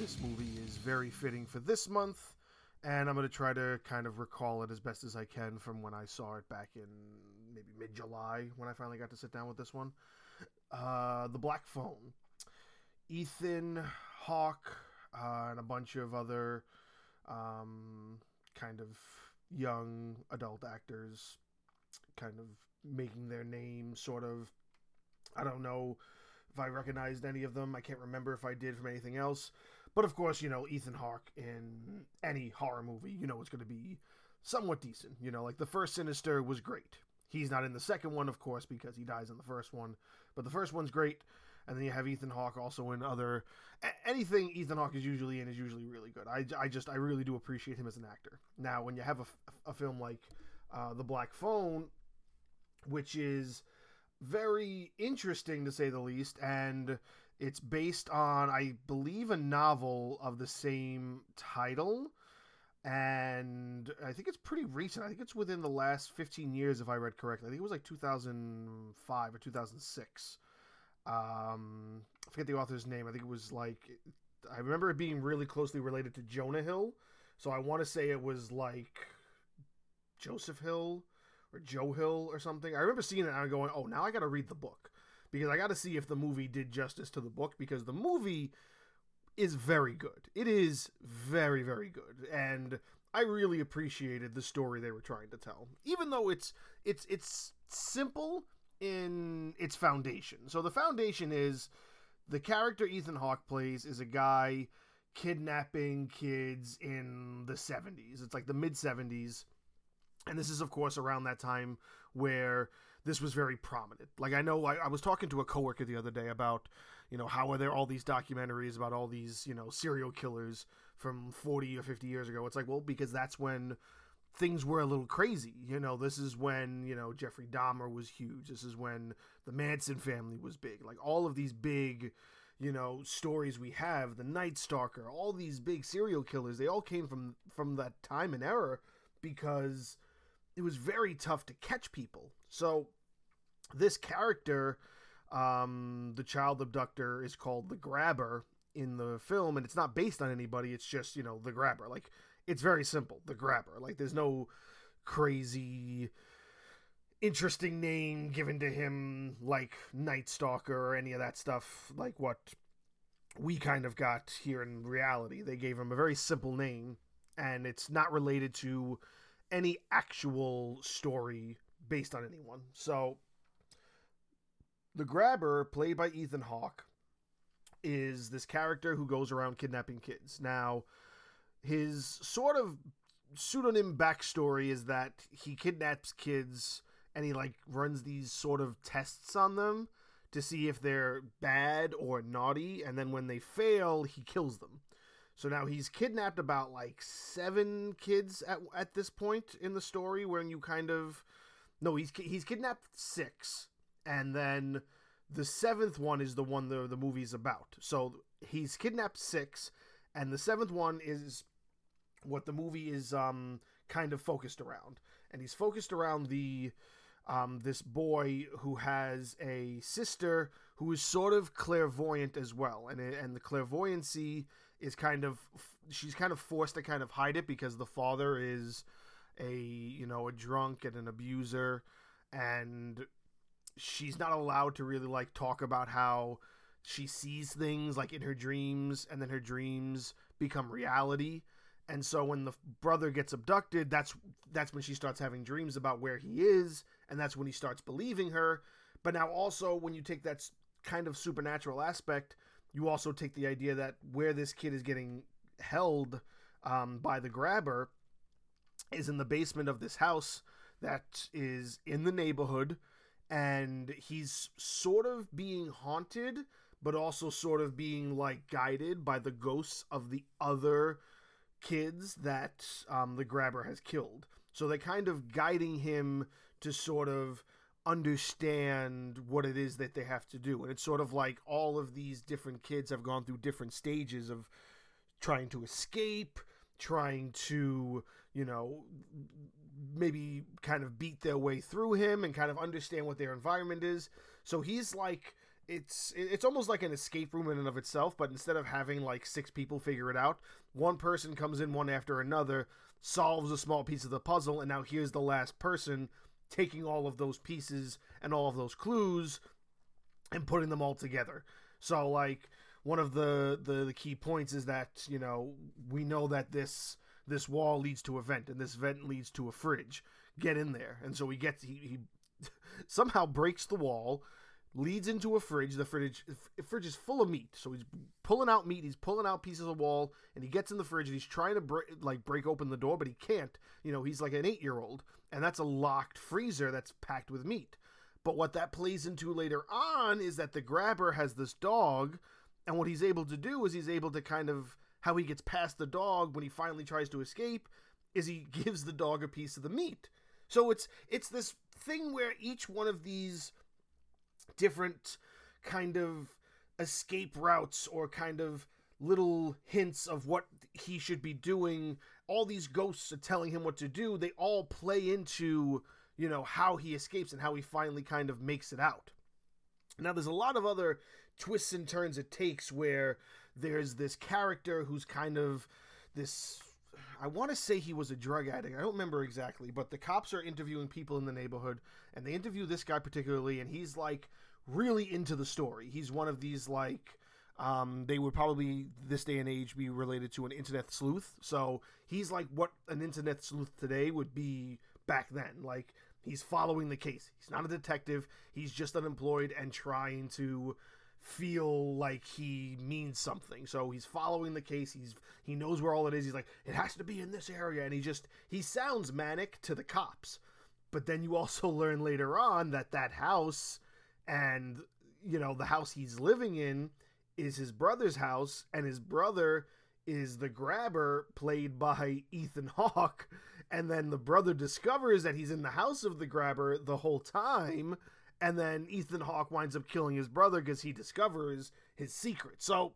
this movie is very fitting for this month, and I'm going to try to kind of recall it as best as I can from when I saw it back in maybe mid July when I finally got to sit down with this one. Uh, the Black Phone. Ethan Hawke uh, and a bunch of other um, kind of young adult actors kind of making their name sort of I don't know if I recognized any of them. I can't remember if I did from anything else. But of course, you know, Ethan Hawke in any horror movie, you know, it's going to be somewhat decent. You know, like the first Sinister was great. He's not in the second one, of course, because he dies in the first one. But the first one's great. And then you have Ethan Hawke also in other. Anything Ethan Hawke is usually in is usually really good. I, I just, I really do appreciate him as an actor. Now, when you have a, a film like uh, The Black Phone, which is very interesting to say the least and it's based on i believe a novel of the same title. And i think it's pretty recent. I think it's within the last 15 years if i read correctly. I think it was like 2005 or 2006 um i forget the author's name. I think it was like i remember it being really closely related to jonah hill. So i want to say it was like joseph hill or Joe Hill or something. I remember seeing it and I'm going, oh, now I got to read the book because I got to see if the movie did justice to the book because the movie is very good. It is very very good and I really appreciated the story they were trying to tell. Even though it's it's it's simple in its foundation. So the foundation is the character Ethan Hawke plays is a guy kidnapping kids in the 70s. It's like the mid 70s and this is, of course, around that time where this was very prominent. Like I know, I, I, was talking to a coworker the other day about, you know, how are there all these documentaries about all these, you know, serial killers from forty or fifty years ago? It's like, well, because that's when things were a little crazy. You know, this is when you know Jeffrey Dahmer was huge. This is when the Manson family was big. Like all of these big, you know, stories we have, the Night Stalker, all these big serial killers, they all came from from that time and era because it was very tough to catch people. So this character, um, the child abductor, is called the Grabber in the film, and it's not based on anybody. It's just you know the Grabber. Like it's very simple, the Grabber. Like there's no crazy interesting name given to him like Night Stalker or any of that stuff like what we kind of got here in reality. They gave him a very simple name and it's not related to any actual story based on anyone. So the grabber, played by Ethan Hawke, is this character who goes around kidnapping kids. Now, his sort of pseudonym backstory is that he kidnaps kids and he like runs these sort of tests on them to see if they're bad or naughty, and then when they fail, he kills them. So now he's kidnapped about like seven kids at at this point in the story, where you kind of no, he's he's kidnapped six, and then the seventh one is the one the the movie's about. So he's kidnapped six, and the seventh one is what the movie is um kind of focused around, and he's focused around the um, this boy who has a sister who is sort of clairvoyant as well, and and the clairvoyancy is kind of she's kind of forced to kind of hide it because the father is a you know a drunk and an abuser, and she's not allowed to really like talk about how she sees things like in her dreams, and then her dreams become reality and so when the brother gets abducted, that's that's when she starts having dreams about where he is, and that's when he starts believing her. But now also when you take that kind of supernatural aspect, you also take the idea that where this kid is getting held um, by the grabber is in the basement of this house that is in the neighborhood and he's sort of being haunted but also sort of being like guided by the ghosts of the other kids that um, the grabber has killed. So they're kind of guiding him to sort of understand what it is that they have to do. And it's sort of like all of these different kids have gone through different stages of trying to escape, trying to, you know, maybe kind of beat their way through him and kind of understand what their environment is. So he's like it's it's almost like an escape room in and of itself, but instead of having like six people figure it out, one person comes in one after another, solves a small piece of the puzzle, and now here's the last person taking all of those pieces and all of those clues and putting them all together. So like one of the, the the key points is that you know we know that this this wall leads to a vent and this vent leads to a fridge. Get in there, and so he gets he, he somehow breaks the wall, leads into a fridge. The fridge the fridge is full of meat, so he's pulling out meat. He's pulling out pieces of wall, and he gets in the fridge and he's trying to break like break open the door, but he can't. You know, he's like an eight year old, and that's a locked freezer that's packed with meat. But what that plays into later on is that the grabber has this dog, and what he's able to do is he's able to kind of how he gets past the dog when he finally tries to escape is he gives the dog a piece of the meat. So it's it's this thing where each one of these different kind of escape routes or kind of little hints of what he should be doing, all these ghosts are telling him what to do, they all play into you know, how he escapes and how he finally kind of makes it out. Now, there's a lot of other twists and turns it takes where there's this character who's kind of this. I want to say he was a drug addict. I don't remember exactly, but the cops are interviewing people in the neighborhood, and they interview this guy particularly, and he's like really into the story. He's one of these like um, they would probably this day and age be related to an internet sleuth. So he's like what an internet sleuth today would be back then. Like He's following the case. He's not a detective. He's just unemployed and trying to feel like he means something. So he's following the case. He's he knows where all it is. He's like, it has to be in this area, and he just he sounds manic to the cops. But then you also learn later on that that house and you know the house he's living in is his brother's house, and his brother is the grabber played by Ethan Hawke and then the brother discovers that he's in the house of the grabber the whole time and then Ethan Hawke winds up killing his brother because he discovers his secret. So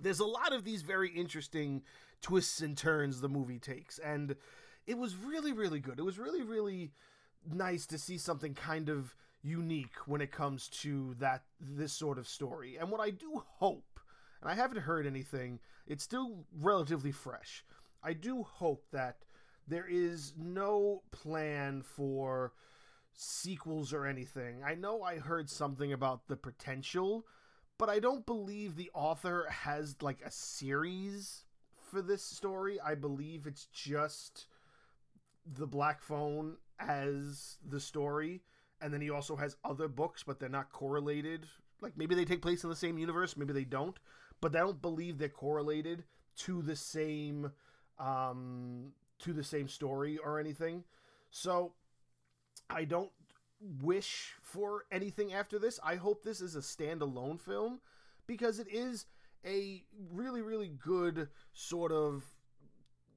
there's a lot of these very interesting twists and turns the movie takes and it was really really good. It was really really nice to see something kind of unique when it comes to that this sort of story. And what I do hope, and I haven't heard anything, it's still relatively fresh. I do hope that there is no plan for sequels or anything. I know I heard something about the potential, but I don't believe the author has like a series for this story. I believe it's just the Black Phone as the story, and then he also has other books, but they're not correlated. Like maybe they take place in the same universe, maybe they don't, but I don't believe they're correlated to the same um to the same story or anything. So I don't wish for anything after this. I hope this is a standalone film because it is a really, really good sort of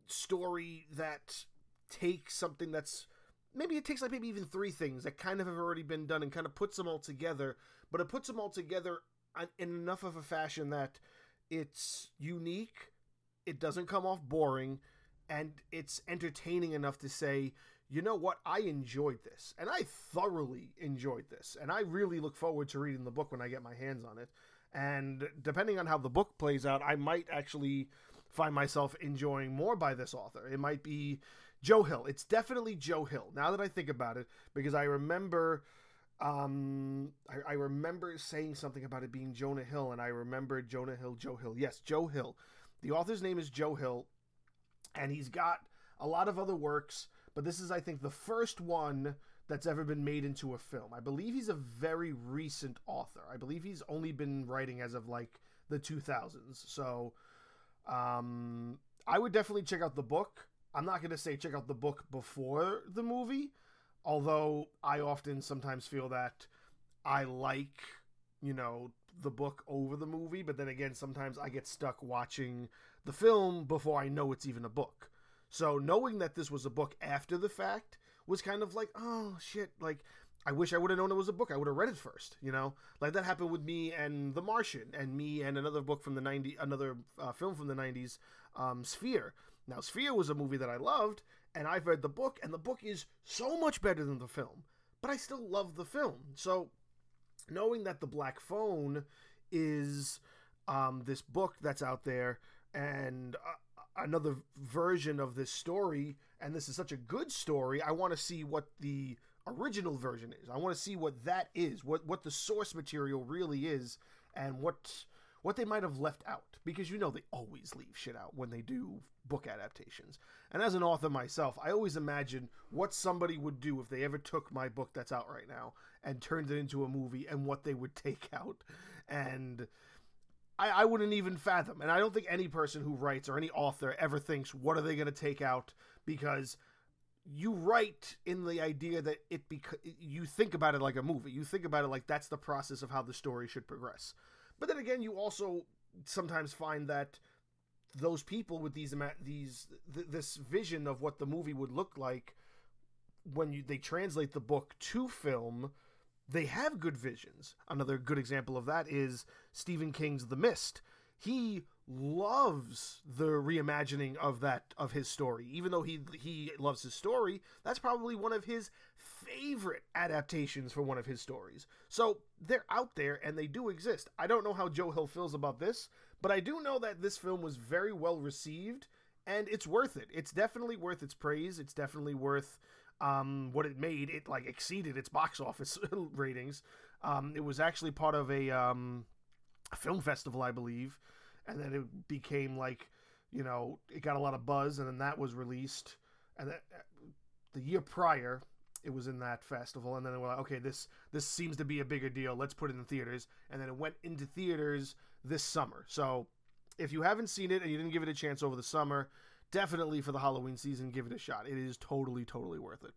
story that takes something that's maybe it takes like maybe even three things that kind of have already been done and kind of puts them all together, but it puts them all together in enough of a fashion that it's unique, it doesn't come off boring, and it's entertaining enough to say, you know what, I enjoyed this, and I thoroughly enjoyed this, and I really look forward to reading the book when I get my hands on it. And depending on how the book plays out, I might actually find myself enjoying more by this author. It might be Joe Hill. It's definitely Joe Hill. Now that I think about it, because I remember, um, I, I remember saying something about it being Jonah Hill, and I remember Jonah Hill, Joe Hill. Yes, Joe Hill. The author's name is Joe Hill, and he's got a lot of other works, but this is, I think, the first one that's ever been made into a film. I believe he's a very recent author. I believe he's only been writing as of like the 2000s. So um, I would definitely check out the book. I'm not going to say check out the book before the movie, although I often sometimes feel that I like, you know, the book over the movie, but then again, sometimes I get stuck watching the film before I know it's even a book. So knowing that this was a book after the fact was kind of like, oh shit, like I wish I would have known it was a book. I would have read it first, you know? Like that happened with me and The Martian and me and another book from the 90 another uh, film from the 90s, um, Sphere. Now Sphere was a movie that I loved and I've read the book and the book is so much better than the film, but I still love the film. So knowing that the Black Phone is um, this book that's out there and uh, another version of this story, and this is such a good story, I want to see what the original version is. I want to see what that is, what what the source material really is, and what what they might have left out because you know they always leave shit out when they do book adaptations. And as an author myself, I always imagine what somebody would do if they ever took my book that's out right now and turned it into a movie and what they would take out. And I, I wouldn't even fathom. And I don't think any person who writes or any author ever thinks, what are they going to take out? Because you write in the idea that it bec- you think about it like a movie. You think about it like that's the process of how the story should progress. But then again, you also sometimes find that those people with these these th- this vision of what the movie would look like when you they translate the book to film they have good visions. Another good example of that is Stephen King's The Mist. He loves the reimagining of that of his story. Even though he he loves his story that's probably one of his favorite adaptations for one of his stories. So they're out there and they do exist. I don't know how joe hill feels about this but i do know that this film was very well received and it's worth it. It's definitely worth its praise. It's definitely worth um, what it made it like exceeded its box office ratings. Um, it was actually part of a um, film festival i believe and then it became like you know it got a lot of buzz and then that was released and that, the year prior it was in that festival and then they were like okay this this seems to be a bigger deal. Let's put it in theaters. And then it went into theaters this summer. So if you haven't seen it and you didn't give it a chance over the summer definitely for the halloween season give it a shot. It is totally totally worth it